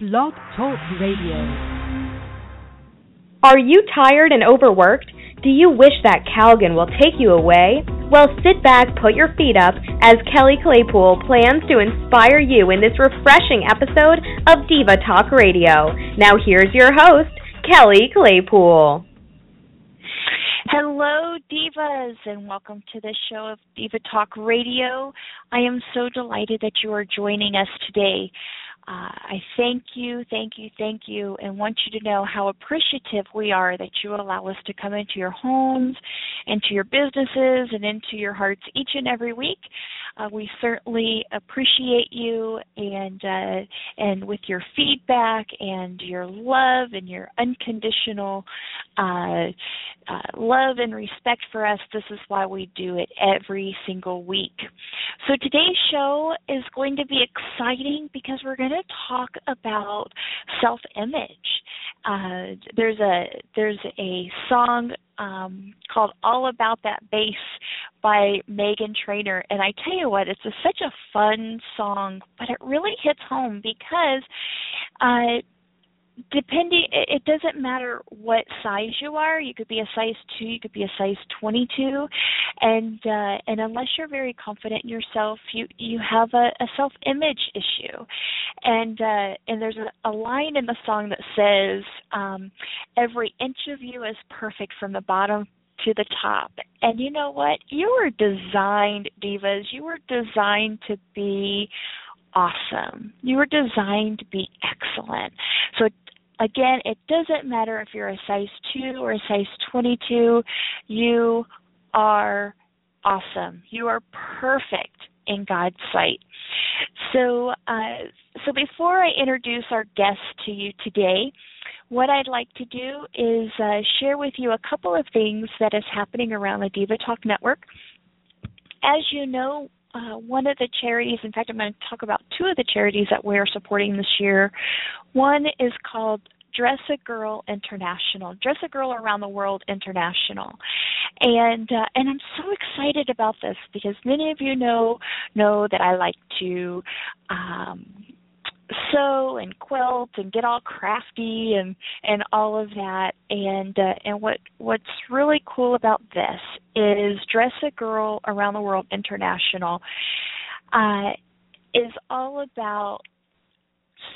Blog Talk Radio. Are you tired and overworked? Do you wish that Calgon will take you away? Well, sit back, put your feet up, as Kelly Claypool plans to inspire you in this refreshing episode of Diva Talk Radio. Now, here's your host, Kelly Claypool. Hello, divas, and welcome to the show of Diva Talk Radio. I am so delighted that you are joining us today. Uh, I thank you, thank you, thank you, and want you to know how appreciative we are that you allow us to come into your homes, into your businesses, and into your hearts each and every week. Uh, we certainly appreciate you and uh, and with your feedback and your love and your unconditional uh, uh, love and respect for us. This is why we do it every single week. So today's show is going to be exciting because we're going to talk about self-image. Uh, there's a there's a song um, called "All About That Bass" by Meghan Trainor, and I tell you what, it's a, such a fun song, but it really hits home because uh, depending it doesn't matter what size you are. You could be a size 2 you could be a size 22 and uh and unless you're very confident in yourself you you have a, a self image issue. And uh and there's a, a line in the song that says um every inch of you is perfect from the bottom to the top. And you know what? You were designed, divas, you were designed to be awesome. You were designed to be excellent. So again, it doesn't matter if you're a size 2 or a size 22, you are awesome. You are perfect in God's sight. So, uh, so before I introduce our guest to you today, what I'd like to do is uh, share with you a couple of things that is happening around the Diva Talk Network. As you know, uh, one of the charities, in fact, I'm going to talk about two of the charities that we're supporting this year. One is called Dress a Girl International, Dress a Girl Around the World International, and uh, and I'm so excited about this because many of you know know that I like to um, sew and quilt and get all crafty and and all of that. And uh, and what what's really cool about this is dress a girl around the world international uh is all about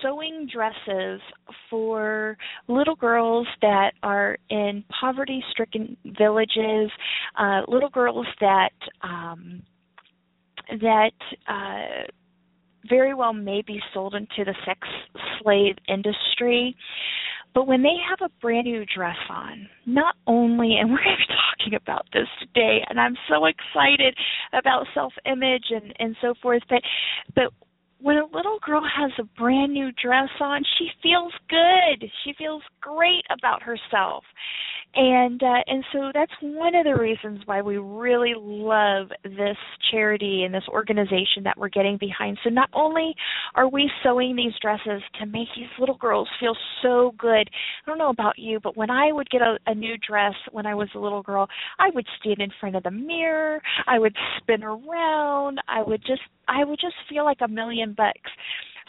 sewing dresses for little girls that are in poverty stricken villages uh little girls that um that uh very well may be sold into the sex slave industry. But when they have a brand new dress on, not only, and we're going to be talking about this today, and I'm so excited about self image and, and so forth, but, but when a little girl has a brand new dress on, she feels good. She feels great about herself and uh, and so that's one of the reasons why we really love this charity and this organization that we're getting behind. So not only are we sewing these dresses to make these little girls feel so good. I don't know about you, but when I would get a, a new dress when I was a little girl, I would stand in front of the mirror. I would spin around. I would just I would just feel like a million bucks.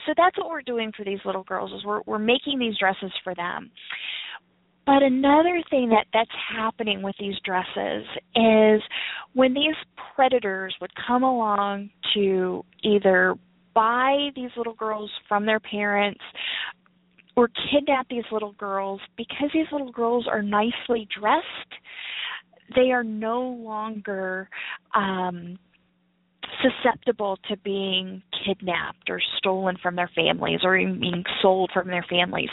So that's what we're doing for these little girls is we're we're making these dresses for them. But another thing that that's happening with these dresses is when these predators would come along to either buy these little girls from their parents or kidnap these little girls because these little girls are nicely dressed they are no longer um susceptible to being kidnapped or stolen from their families or even being sold from their families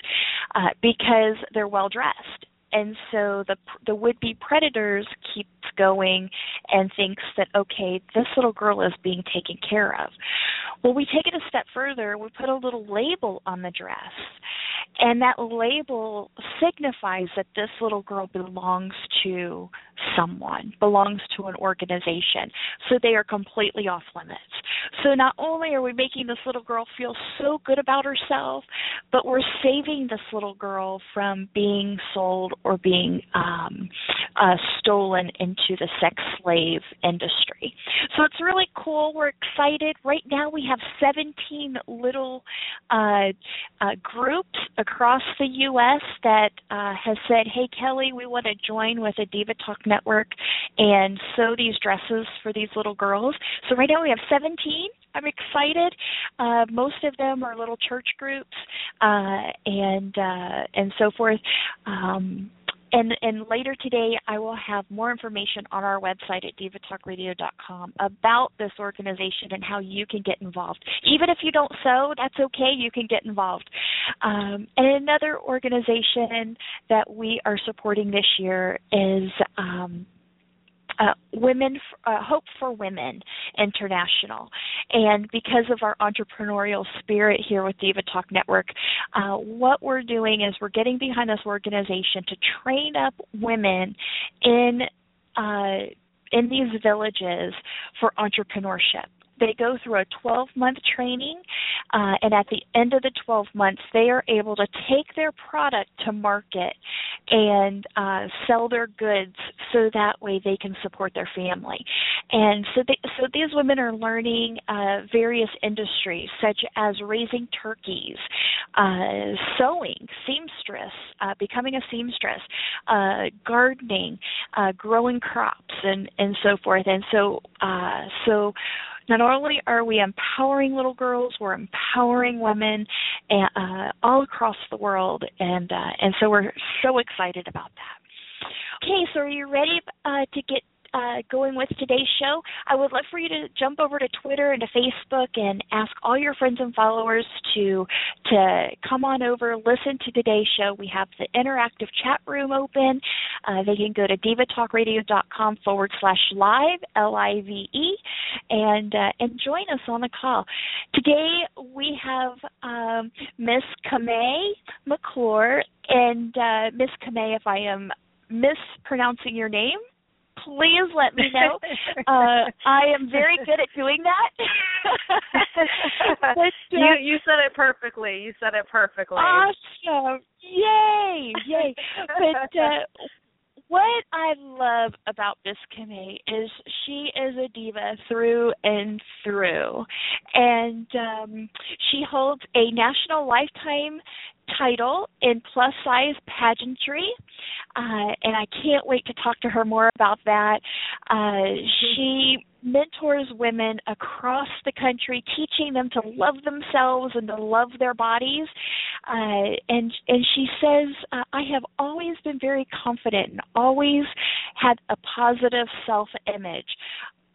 uh, because they're well dressed. And so the the would be predators keeps going and thinks that okay this little girl is being taken care of. Well we take it a step further. We put a little label on the dress and that label signifies that this little girl belongs to someone belongs to an organization so they are completely off limits So not only are we making this little girl feel so good about herself, but we're saving this little girl from being sold or being um, uh, stolen into the sex slave industry. So it's really cool. We're excited. Right now we have 17 little uh, uh, groups across the U.S. that uh, has said, "Hey Kelly, we want to join with a Diva Talk network and sew these dresses for these little girls." So right now we have 17. I'm excited. Uh, most of them are little church groups uh, and uh, and so forth. Um, and, and later today, I will have more information on our website at divatalkradio.com about this organization and how you can get involved. Even if you don't sew, that's okay. You can get involved. Um, and another organization that we are supporting this year is um, uh, Women uh, Hope for Women International, and because of our entrepreneurial spirit here with Diva Talk Network, uh, what we're doing is we're getting behind this organization to train up women in uh, in these villages for entrepreneurship. They go through a 12 month training, uh, and at the end of the 12 months, they are able to take their product to market and uh, sell their goods so that way they can support their family. And so, they, so these women are learning uh, various industries such as raising turkeys, uh, sewing, seamstress, uh, becoming a seamstress, uh, gardening, growing crops, and and so forth. And so, so not only are we empowering little girls, we're empowering women uh, all across the world, and uh, and so we're so excited about that. Okay, so are you ready uh, to get uh, going with today's show, I would love for you to jump over to Twitter and to Facebook and ask all your friends and followers to to come on over, listen to today's show. We have the interactive chat room open. Uh, they can go to divatalkradio.com forward slash live L I V E and uh, and join us on the call. Today we have um, Miss Camay McClure and uh, Miss Camay, if I am mispronouncing your name, please let me know. Uh, I am very good at doing that. but, uh, you you said it perfectly. You said it perfectly. Awesome! Yay! Yay! But uh, what I love about Miss Camay is she is a diva through and through, and um, she holds a national lifetime title in plus size pageantry, uh, and I can't wait to talk to her more about that. Uh, she mentors women across the country, teaching them to love themselves and to love their bodies. Uh, and and she says, uh, I have always been very confident and always had a positive self image.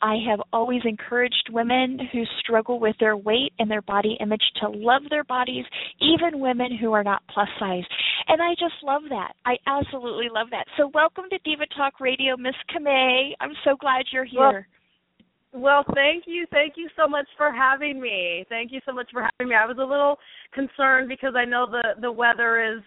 I have always encouraged women who struggle with their weight and their body image to love their bodies, even women who are not plus size. And I just love that. I absolutely love that. So welcome to Diva Talk Radio, Miss Camay. I'm so glad you're here. Well, well, thank you. Thank you so much for having me. Thank you so much for having me. I was a little concerned because I know the the weather is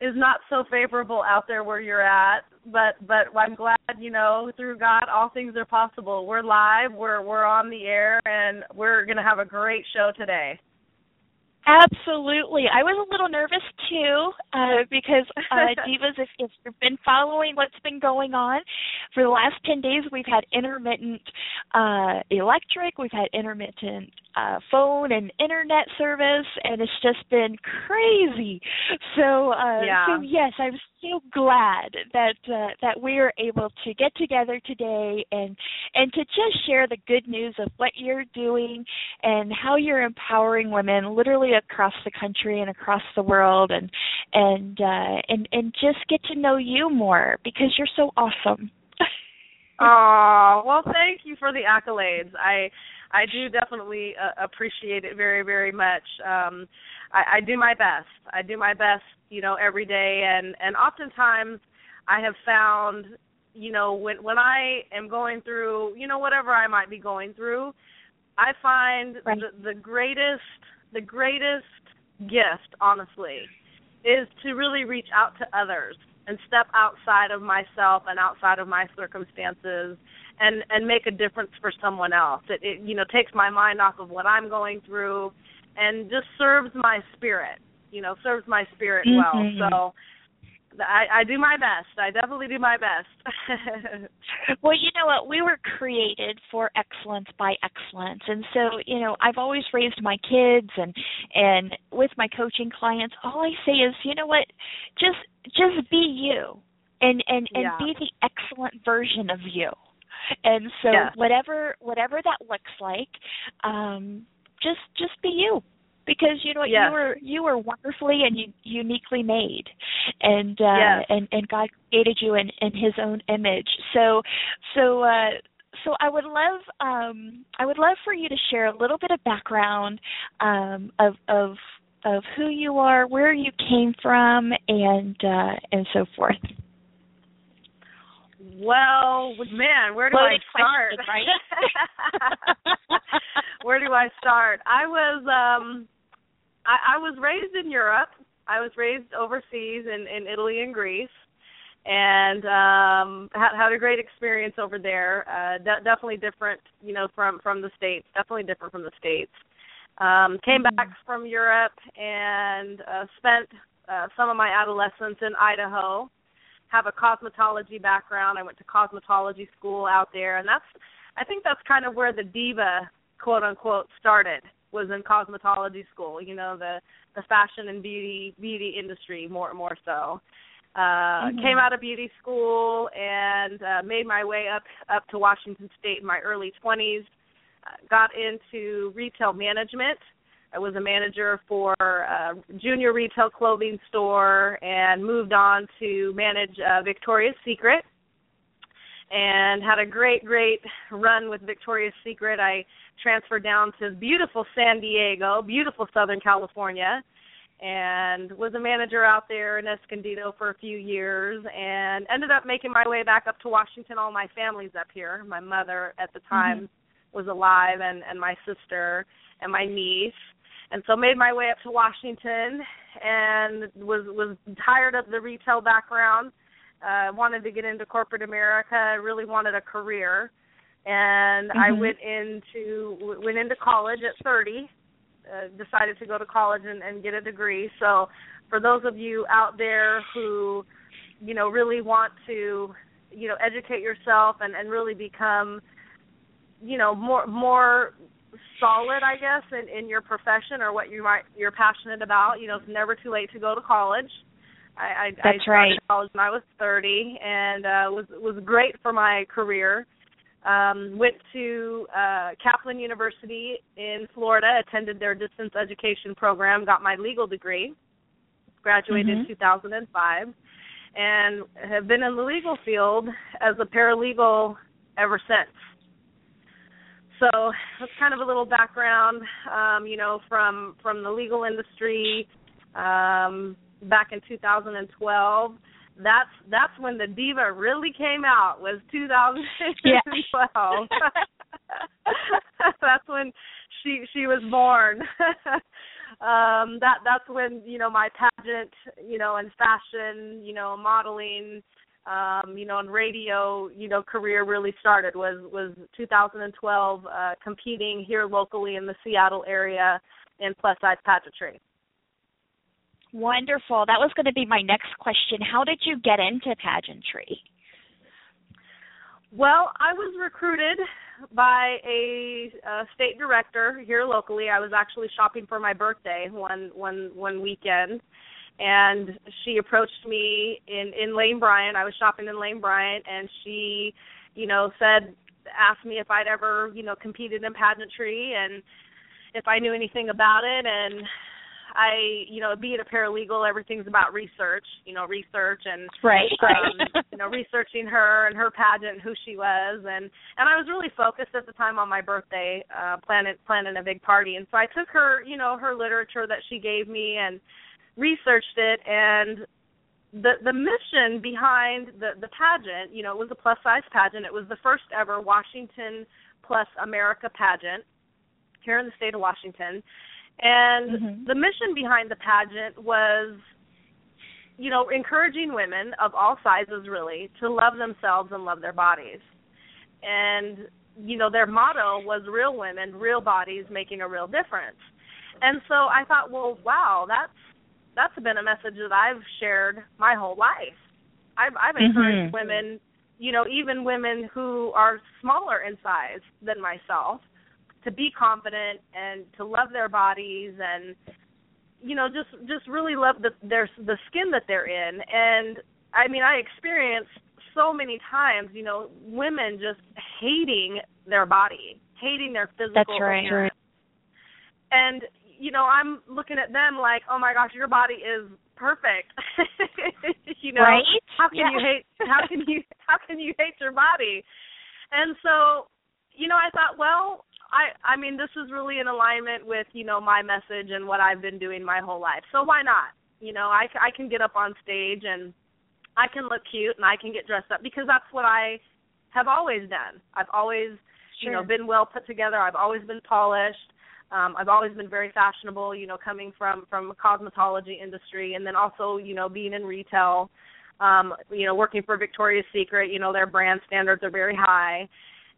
is not so favorable out there where you're at but but i'm glad you know through god all things are possible. We're live. We're we're on the air and we're going to have a great show today Absolutely. I was a little nervous too, uh, because uh, Divas, if, if you've been following what's been going on, for the last 10 days we've had intermittent uh, electric, we've had intermittent uh, phone and internet service, and it's just been crazy. So, uh, yeah. so yes, I'm so glad that uh, that we are able to get together today and and to just share the good news of what you're doing and how you're empowering women literally across the country and across the world and and uh, and and just get to know you more because you're so awesome. oh well, thank you for the accolades. I I do definitely uh, appreciate it very very much. Um, I, I do my best. I do my best, you know, every day, and and oftentimes I have found, you know, when when I am going through, you know, whatever I might be going through, I find right. the, the greatest the greatest gift, honestly, is to really reach out to others and step outside of myself and outside of my circumstances and and make a difference for someone else. It, it you know takes my mind off of what I'm going through, and just serves my spirit. You know, serves my spirit mm-hmm. well. So. I, I do my best. I definitely do my best. well, you know what? We were created for excellence by excellence, and so you know, I've always raised my kids, and and with my coaching clients, all I say is, you know what? Just just be you, and and and yeah. be the excellent version of you and so yes. whatever whatever that looks like um just just be you because you know what yes. you were you were wonderfully and u- uniquely made and uh yes. and and God created you in in his own image so so uh so I would love um I would love for you to share a little bit of background um of of of who you are, where you came from and uh and so forth. Well, man, where do Loaded I start? Right? where do I start? I was um I, I was raised in Europe. I was raised overseas in, in Italy and Greece and um had, had a great experience over there. Uh de- definitely different, you know, from from the states. Definitely different from the states. Um came mm-hmm. back from Europe and uh spent uh, some of my adolescence in Idaho have a cosmetology background. I went to cosmetology school out there, and that's I think that's kind of where the diva quote unquote started was in cosmetology school. You know the the fashion and beauty beauty industry more and more so. Uh, mm-hmm. Came out of beauty school and uh, made my way up up to Washington State in my early 20s. Uh, got into retail management I was a manager for a junior retail clothing store and moved on to manage uh, Victoria's Secret and had a great, great run with Victoria's Secret. I transferred down to beautiful San Diego, beautiful Southern California, and was a manager out there in Escondido for a few years and ended up making my way back up to Washington. All my family's up here. My mother at the time mm-hmm. was alive and, and my sister and my niece and so made my way up to Washington and was was tired of the retail background. Uh, wanted to get into corporate America. Really wanted a career, and mm-hmm. I went into went into college at 30. Uh, decided to go to college and, and get a degree. So, for those of you out there who, you know, really want to, you know, educate yourself and and really become, you know, more more solid, I guess, in, in your profession or what you might you're passionate about. You know, it's never too late to go to college. I, I, That's I right. college when I was 30, and uh, was was great for my career. Um, went to uh, Kaplan University in Florida, attended their distance education program, got my legal degree, graduated mm-hmm. in 2005, and have been in the legal field as a paralegal ever since so that's kind of a little background um you know from from the legal industry um back in 2012 that's that's when the diva really came out was 2012 that's when she she was born. Um that that's when you know my pageant you know and fashion you know modeling um, you know, and radio, you know, career really started was was 2012, uh, competing here locally in the Seattle area in plus size pageantry. Wonderful. That was going to be my next question. How did you get into pageantry? Well, I was recruited by a, a state director here locally. I was actually shopping for my birthday one one one weekend and she approached me in in Lane Bryant. I was shopping in Lane Bryant, and she, you know, said asked me if I'd ever, you know, competed in pageantry and if I knew anything about it and I, you know, being a paralegal, everything's about research, you know, research and right, right. Um, you know, researching her and her pageant, and who she was, and and I was really focused at the time on my birthday, uh, planning planning a big party, and so I took her, you know, her literature that she gave me and researched it and the the mission behind the the pageant, you know, it was a plus size pageant. It was the first ever Washington Plus America pageant here in the state of Washington. And mm-hmm. the mission behind the pageant was you know, encouraging women of all sizes really to love themselves and love their bodies. and you know their motto was real women, real bodies making a real difference. And so I thought, well, wow, that's that's been a message that I've shared my whole life. I've I've encouraged Mhm. women, you know, even women who are smaller in size than myself, to be confident and to love their bodies and you know just just really love the their the skin that they're in and I mean I experienced so many times, you know, women just hating their body, hating their physical That's right. appearance. And you know, I'm looking at them like, "Oh my gosh, your body is perfect." you know, Right? how can Yeah. you hate how can you how can you hate your body? And so, you know, I thought, well, I I mean, this is really in alignment with, you know, my message and what I've been doing my whole life. So why not? You know, I I can get up on stage and I can look cute and I can get dressed up because that's what I have always done. I've always, you know, been well put together. I've always been polished. Um, I've always been very fashionable, you know, coming from from a cosmetology industry and then also, you know, being in retail, um, you know, working for Victoria's Secret, you know, their brand standards are very high.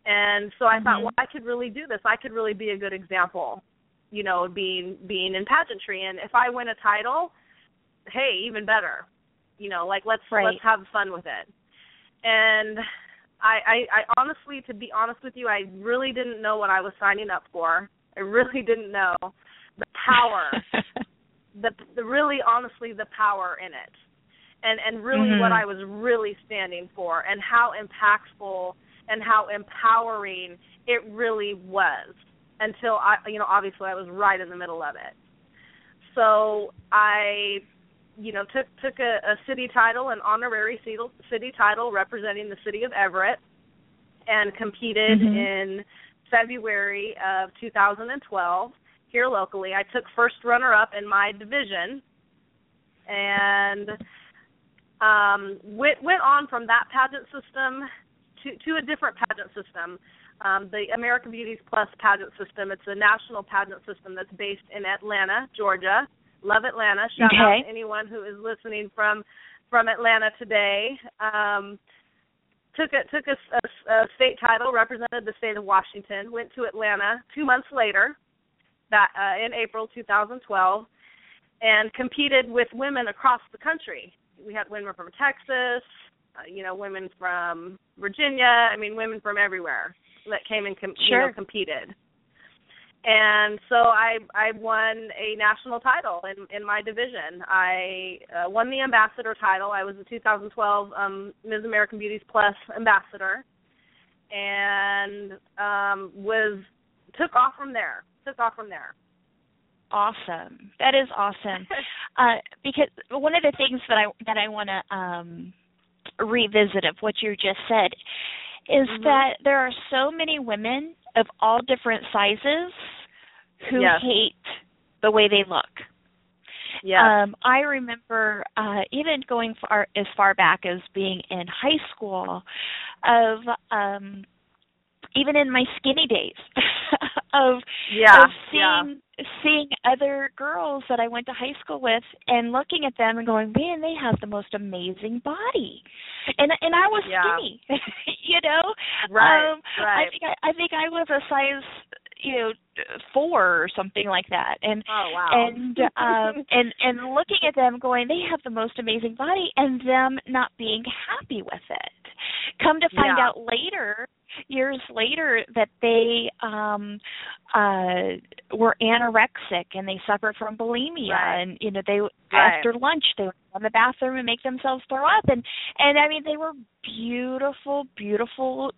And so I thought, Mhm. well, I could really do this. I could really be a good example, you know, being being in pageantry and if I win a title, hey, even better. You know, like let's Right. let's have fun with it. And I, I I honestly to be honest with you, I really didn't know what I was signing up for. I really didn't know the power the the really honestly the power in it and and really Mhm. what I was really standing for and how impactful and how empowering it really was until I you know obviously I was right in the middle of it so I you know took took a, a city title an honorary city, city title representing the city of Everett and competed Mhm. in February of 2012 here locally. I took first runner up in my division and um went went on from that pageant system to to a different pageant system. Um, the American Beauties Plus pageant system. It's a national pageant system that's based in Atlanta, Georgia. Love Atlanta. Shout out to anyone who is listening from from Atlanta today. Um, took a took a, a, a state title, represented the state of Washington. Went to Atlanta two months later, that uh, in April 2012, and competed with women across the country. We had women from Texas, uh, you know, women from Virginia. I mean, women from everywhere that came and com- you know Sure. competed. And so I I won a national title in in my division. I uh, won the ambassador title. I was the 2012 um, Ms. American Beauties Plus ambassador, and um, was took off from there. Took off from there. awesome. That is awesome. Uh, because one of the things that I that I want to um, revisit of what you just said is Mhm. that there are so many women of all different sizes who Yes. hate the way they look. Yeah. Um, I remember uh, even going far as far back as being in high school, of um, even in my skinny days, of yeah. of seeing seeing other girls that I went to high school with and looking at them and going, man, they have the most amazing body, and and I was Yeah. skinny, you know. Right. Um, right. I think I, I think I was a size, you know, four or something like that, and oh wow. and um and and looking at them going they have the most amazing body and them not being happy with it come to find Yeah. out later years later that they um uh were anorexic and they suffered from bulimia Right. and you know they Right. after lunch they would go in the bathroom and make themselves throw up and and i mean they were beautiful beautiful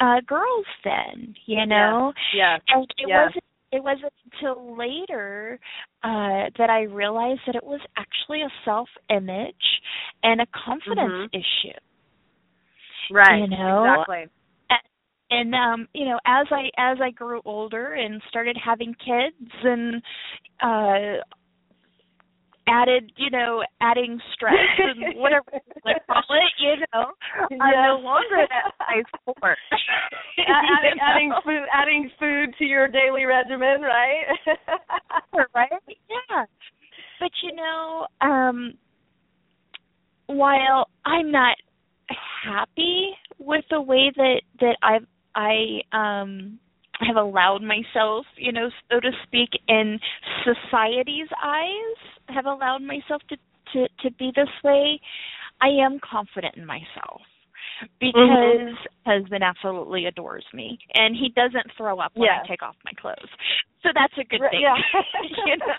uh girls then you know yes. and it Yes. wasn't it wasn't until later uh that I realized that it was actually a self image and a confidence Mhm. issue. Right. you know, Exactly. And um, you know, as I as I grew older and started having kids and uh added, you know, adding stress and whatever they call it, you know, I'm no longer that size four. adding, adding food adding food to your daily regimen, right? right? Yeah. But you know, um while I'm not happy with the way that that I've I um have allowed myself, you know, so to speak, in society's eyes, have allowed myself to to to be this way, I am confident in myself because mm-hmm. husband absolutely adores me and he doesn't throw up when I take off my clothes. So that's a good thing. Yeah. you know?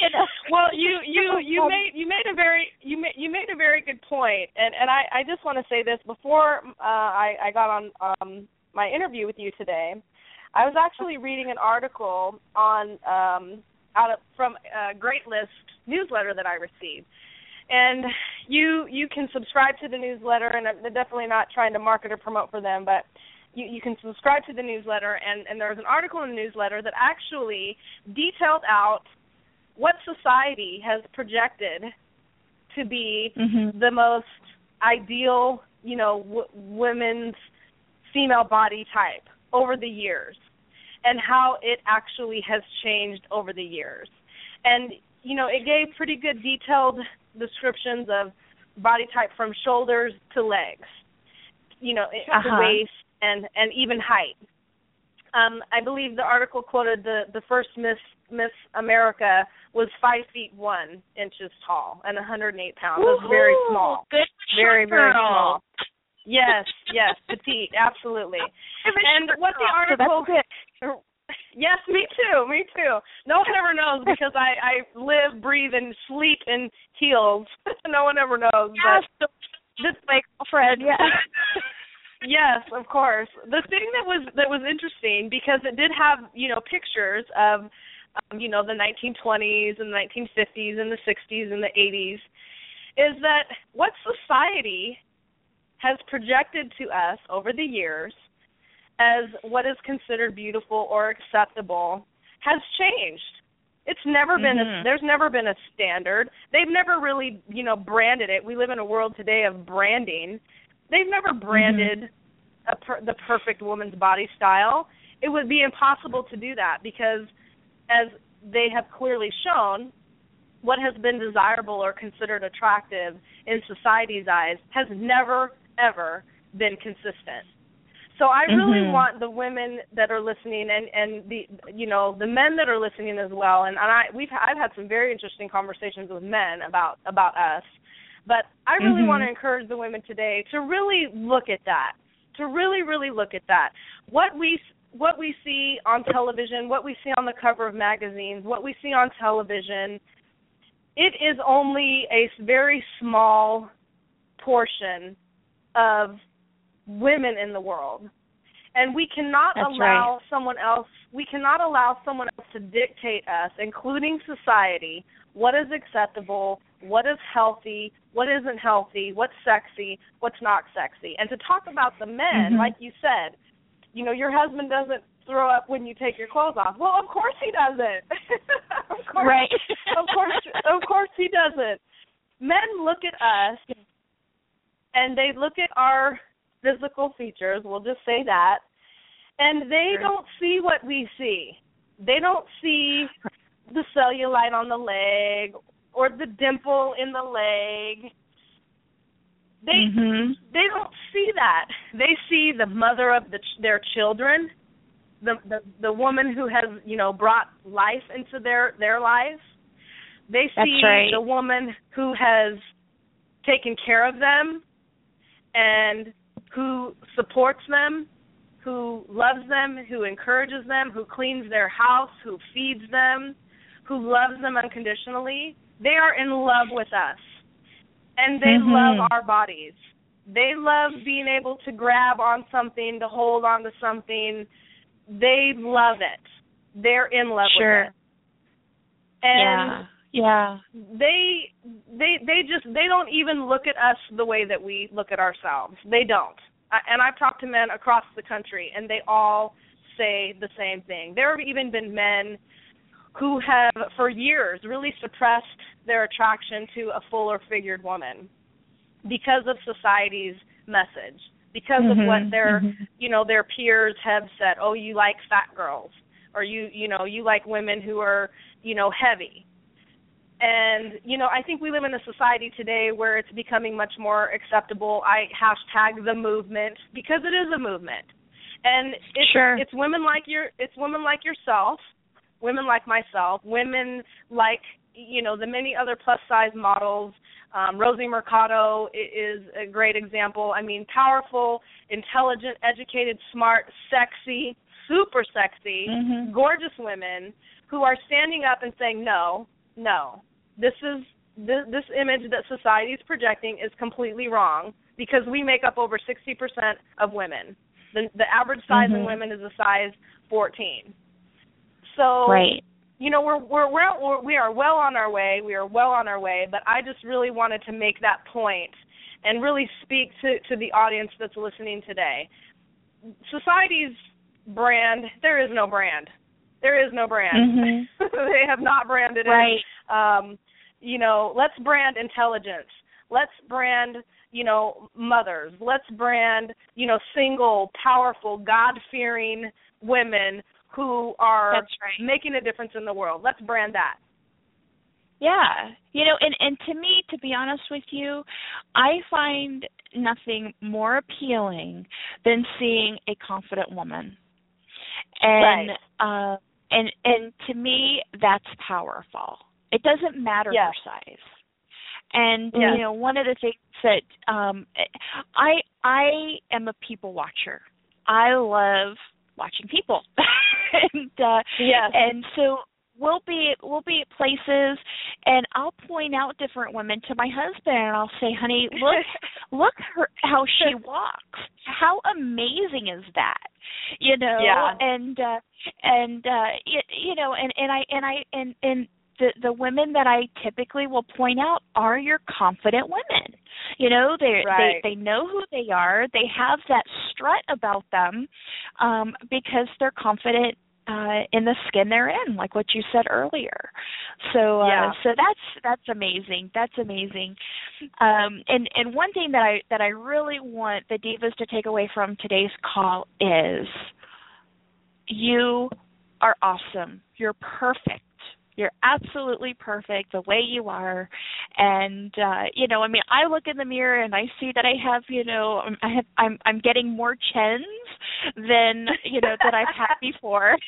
you know. Well, you you you made you made a very you made you made a very good point, and and I I just want to say this before uh, I I got on um my interview with you today. I was actually reading an article on um out of from a Greatist newsletter that I received and you you can subscribe to the newsletter and I'm definitely not trying to market or promote for them but you, you can subscribe to the newsletter and, and there was an article in the newsletter that actually detailed out what society has projected to be mm-hmm. the most ideal you know w- women's female body type over the years and how it actually has changed over the years and you know it gave pretty good detailed descriptions of body type from shoulders to legs, you know, uh-huh. to waist and and even height. Um, I believe the article quoted the the first Miss Miss America was five feet one inches tall and 108 pounds. That's very small. Good very very small. Yes, yes, petite, absolutely. And what the article so Yes, me too. Me too. No one ever knows because I I live, breathe, and sleep in heels. no one ever knows. Yes, but this my girlfriend. Yeah. yes, of course. The thing that was that was interesting because it did have you know pictures of um, you know the 1920s and the 1950s and the 60s and the 80s is that what society has projected to us over the years as what is considered beautiful or acceptable has changed. It's never been mm-hmm. a, there's never been a standard. They've never really, you know, branded it. We live in a world today of branding. They've never branded mm-hmm. a per, the perfect woman's body style. It would be impossible to do that because as they have clearly shown, what has been desirable or considered attractive in society's eyes has never ever been consistent. So I really mm-hmm. want the women that are listening and and the you know the men that are listening as well. And, and I we've I've had some very interesting conversations with men about about us, but I really mm-hmm. want to encourage the women today to really look at that, to really really look at that. What we what we see on television, what we see on the cover of magazines, what we see on television, it is only a very small portion of women in the world. And we cannot That's allow right. someone else we cannot allow someone else to dictate us, including society, what is acceptable, what is healthy, what isn't healthy, what's sexy, what's not sexy. And to talk about the men, mm-hmm. like you said, you know, your husband doesn't throw up when you take your clothes off. Well, of course he doesn't. of course, right. of course, of course he doesn't. Men look at us and they look at our physical features, we'll just say that, and they don't see what we see. They don't see the cellulite on the leg or the dimple in the leg. They mm-hmm. they don't see that. They see the mother of the, their children, the, the the woman who has you know brought life into their their lives. They see right. the woman who has taken care of them and who supports them, who loves them, who encourages them, who cleans their house, who feeds them, who loves them unconditionally. They are in love with us. And they mm-hmm. love our bodies. They love being able to grab on something, to hold on to something. They love it. They're in love sure. with it. And yeah. Yeah. They they they just they don't even look at us the way that we look at ourselves. They don't. And I've talked to men across the country and they all say the same thing. There have even been men who have for years really suppressed their attraction to a fuller figured woman because of society's message because mm-hmm, of what their mm-hmm. you know their peers have said oh you like fat girls or you you know you like women who are you know heavy and you know, I think we live in a society today where it's becoming much more acceptable. I hashtag the movement because it is a movement, and it's sure. it's women like your it's women like yourself, women like myself, women like you know the many other plus size models. Um, Rosie Mercado is a great example. I mean, powerful, intelligent, educated, smart, sexy, super sexy, mm-hmm. gorgeous women who are standing up and saying, "No, no, this is this, this image that society is projecting is completely wrong because we make up over 60% of women. The the average size mm-hmm. in women is a size 14. So right. You know, we're we're we're we are well on our way. We are well on our way, but I just really wanted to make that point and really speak to to the audience that's listening today. Society's brand, there is no brand. There is no brand. Mm-hmm. they have not branded right. it. Um, you know, let's brand intelligence. Let's brand, you know, mothers. Let's brand, you know, single, powerful, God-fearing women who are right. making a difference in the world. Let's brand that. Yeah. You know, and and to me, to be honest with you, I find nothing more appealing than seeing a confident woman. And right. uh and and to me that's powerful. It doesn't matter yes. your size. And yes. you know, one of the things that um I I am a people watcher. I love watching people. and uh yes. and so we'll be we'll be at places and I'll point out different women to my husband and I'll say, "Honey, look look her how she walks. How amazing is that?" You know, yeah. and uh and uh you, you know, and and I and I and and the the women that I typically will point out are your confident women. You know, they right. they they know who they are. They have that strut about them um because they're confident uh in the skin they're in like what you said earlier so uh yeah. so that's that's amazing that's amazing um and and one thing that i that i really want the divas to take away from today's call is you are awesome you're perfect you're absolutely perfect the way you are. And uh you know i mean i look in the mirror and i see that i have you know i have i'm i'm getting more chins than you know that i've had before.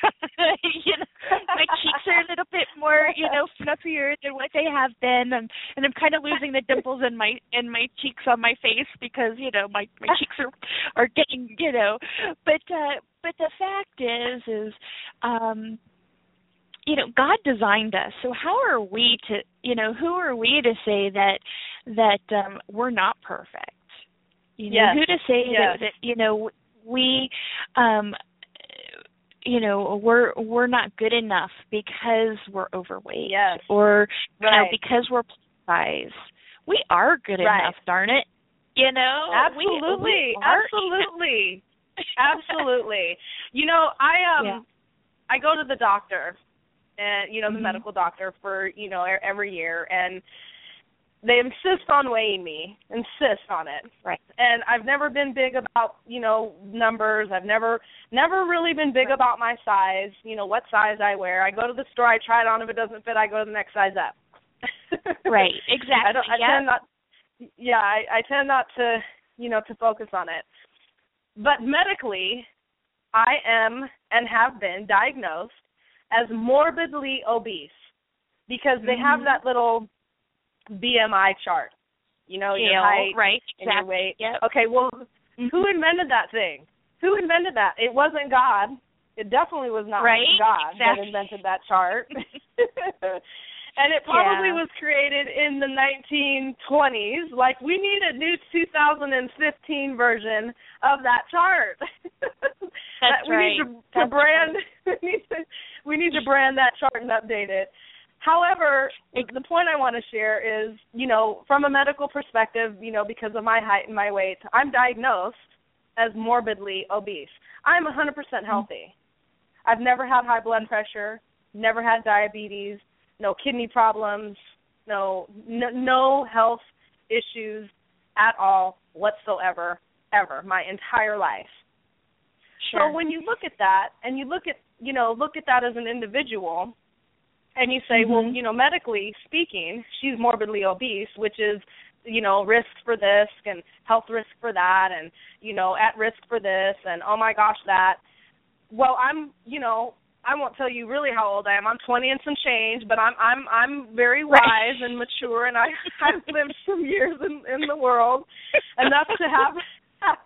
You know my cheeks are a little bit more you know fluffier than what they have been and and i'm kind of losing the dimples in my in my cheeks on my face because you know my my cheeks are are getting you know. But uh but the fact is is um you know god designed us so how are we to you know who are we to say that that um we're not perfect you know yes. who to say yes. that, that you know we um you know we're we're not good enough because we're overweight yes. or right. you know because we're plus size we are good right. enough darn it you know absolutely we, we absolutely absolutely you know i um yeah. i go to the doctor and you know the mm-hmm. medical doctor for you know every year and they insist on weighing me insist on it. Right. And i've never been big about you know numbers. I've never never really been big right. about my size you know what size i wear. I go to the store i try it on. If it doesn't fit i go to the next size up. Right. Exactly i don't i yep. tend not yeah i i tend not to you know to focus on it. But medically i am and have been diagnosed as morbidly obese because they mm-hmm. have that little BMI chart. You know, Scale, your height right, and exactly. your weight. Yep. Okay, well, mm-hmm. who invented that thing? Who invented that? It wasn't God. It definitely was not right? God exactly. that invented that chart. and it probably yeah. was created in the 1920s. Like we need a new 2015 version of that chart. That's we right. need to, to brand. Right. we need to we need to brand that chart and update it. However, the point I want to share is, you know, from a medical perspective, you know, because of my height and my weight, I'm diagnosed as morbidly obese. I'm 100% Mm-hmm. healthy. I've never had high blood pressure, never had diabetes, no kidney problems, no no, no health issues at all whatsoever ever my entire life. Sure. So when you look at that and you look at, you know, look at that as an individual, and you say, mm-hmm. well, you know, medically speaking, she's morbidly obese, which is you know risk for this and health risk for that and you know at risk for this and oh my gosh that. Well i'm you know i won't tell you really how old i am. I'm 20 and some change but i'm i'm i'm very wise and mature and i i've lived some years in in the world enough to have have,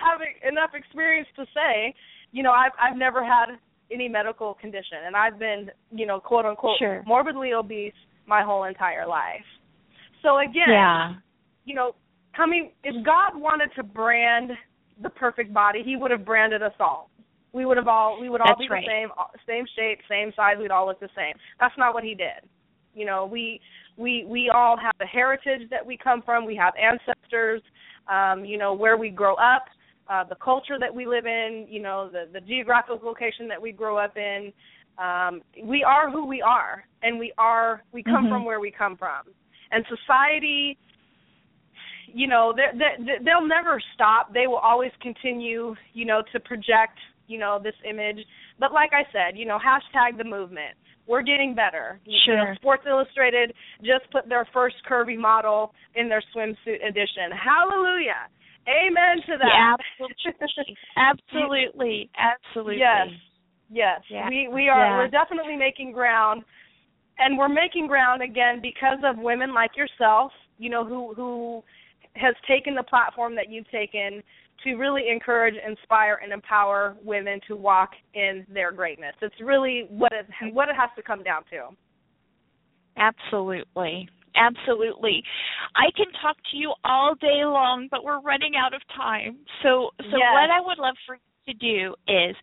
have enough experience to say you know i've i've never had any medical condition and I've been, you know, quote unquote sure. morbidly obese my whole entire life. So again, yeah. you know, coming if God wanted to brand the perfect body, he would have branded us all. We would have all we would all That's be right. the same same shape, same size, we'd all look the same. That's not what he did. You know, we we we all have a heritage that we come from, we have ancestors, um, you know, where we grow up, uh, the culture that we live in, you know, the the geographic location that we grow up in. Um, we are who we are, and we are we come mm-hmm. from where we come from. And society, you know, they, they, they'll never stop. They will always continue, you know, to project, you know, this image. But like I said, you know, hashtag the movement. We're getting better. Sure. You know, Sports Illustrated just put their first curvy model in their swimsuit edition. Hallelujah. Amen to that. Yeah, absolutely. absolutely. Absolutely. Yes. Yes. Yeah. We we are yeah. we're definitely making ground and we're making ground again because of women like yourself, you know, who who has taken the platform that you've taken to really encourage, inspire and empower women to walk in their greatness. It's really what it what it has to come down to. Absolutely absolutely. I can talk to you all day long, but we're running out of time. So so yes. what I would love for you to do is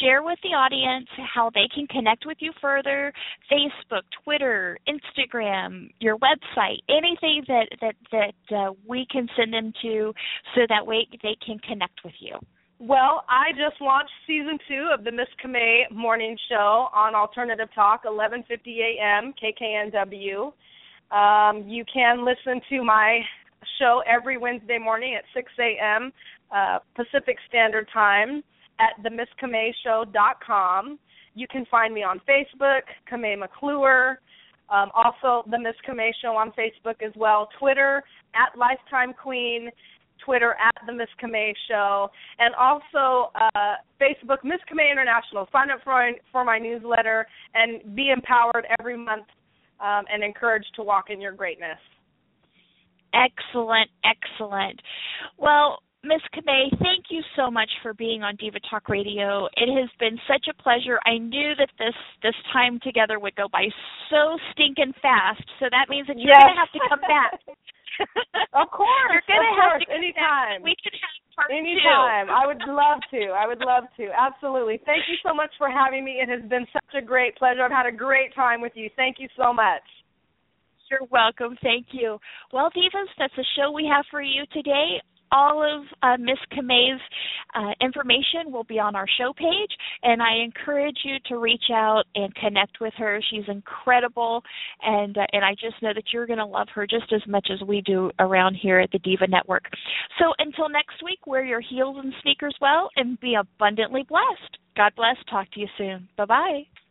share with the audience how they can connect with you further, Facebook, Twitter, Instagram, your website, anything that that that uh, we can send them to so that way they can connect with you. Well, I just launched season two of the Miss Camay Morning Show on Alternative Talk, 11:50 a.m. KKNW. Um, you can listen to my show every Wednesday morning at 6 a.m. Uh, Pacific Standard Time at themisskameshow.com. You can find me on Facebook, Camay McClure. Um, also, the Miss Camay Show on Facebook as well. Twitter at Lifetime Queen. Twitter at the Miss Camay Show, and also uh, Facebook Miss Camay International. Sign up for for my newsletter and be empowered every month um, and encouraged to walk in your greatness. Excellent, excellent. Well, Miss Camay, thank you so much for being on Diva Talk Radio. It has been such a pleasure. I knew that this this time together would go by so stinking fast, so that means that you're yes. going to have to come back. of course, you're going to have to come anytime. Back. We can have part anytime. I would love to. I would love to. Absolutely. Thank you so much for having me. It has been such a great pleasure. I've had a great time with you. Thank you so much. You're welcome. Thank you. Well, Divas, that's the show we have for you today all of uh, Miss Camay's uh, information will be on our show page, and I encourage you to reach out and connect with her. She's incredible, and uh, and I just know that you're going to love her just as much as we do around here at the Diva Network. So until next week, wear your heels and sneakers well, and be abundantly blessed. God bless. Talk to you soon. Bye bye.